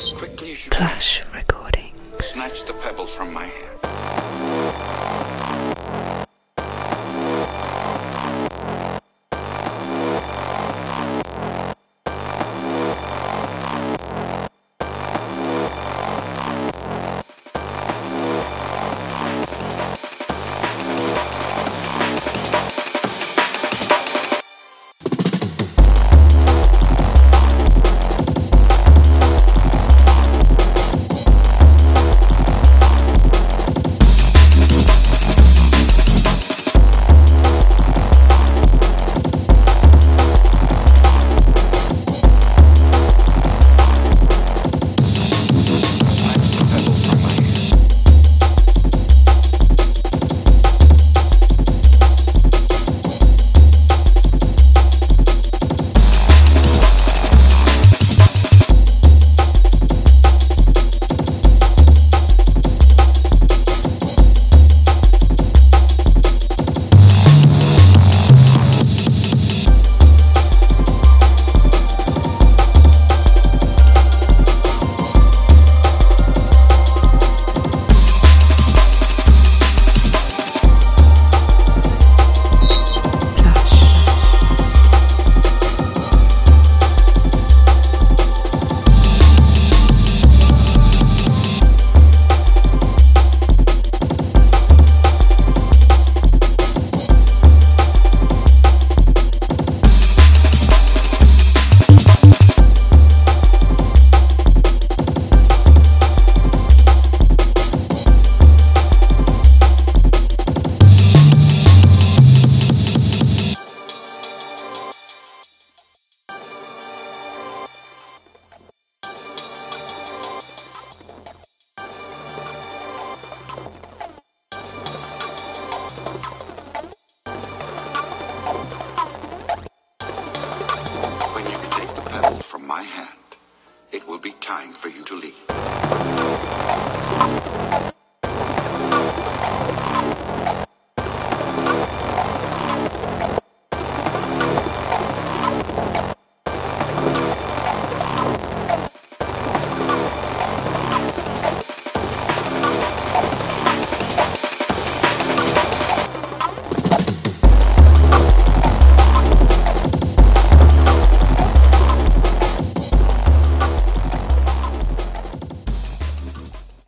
as quickly as you. Clash Recordings. Snatch the pebble from my hand. time for you to leave.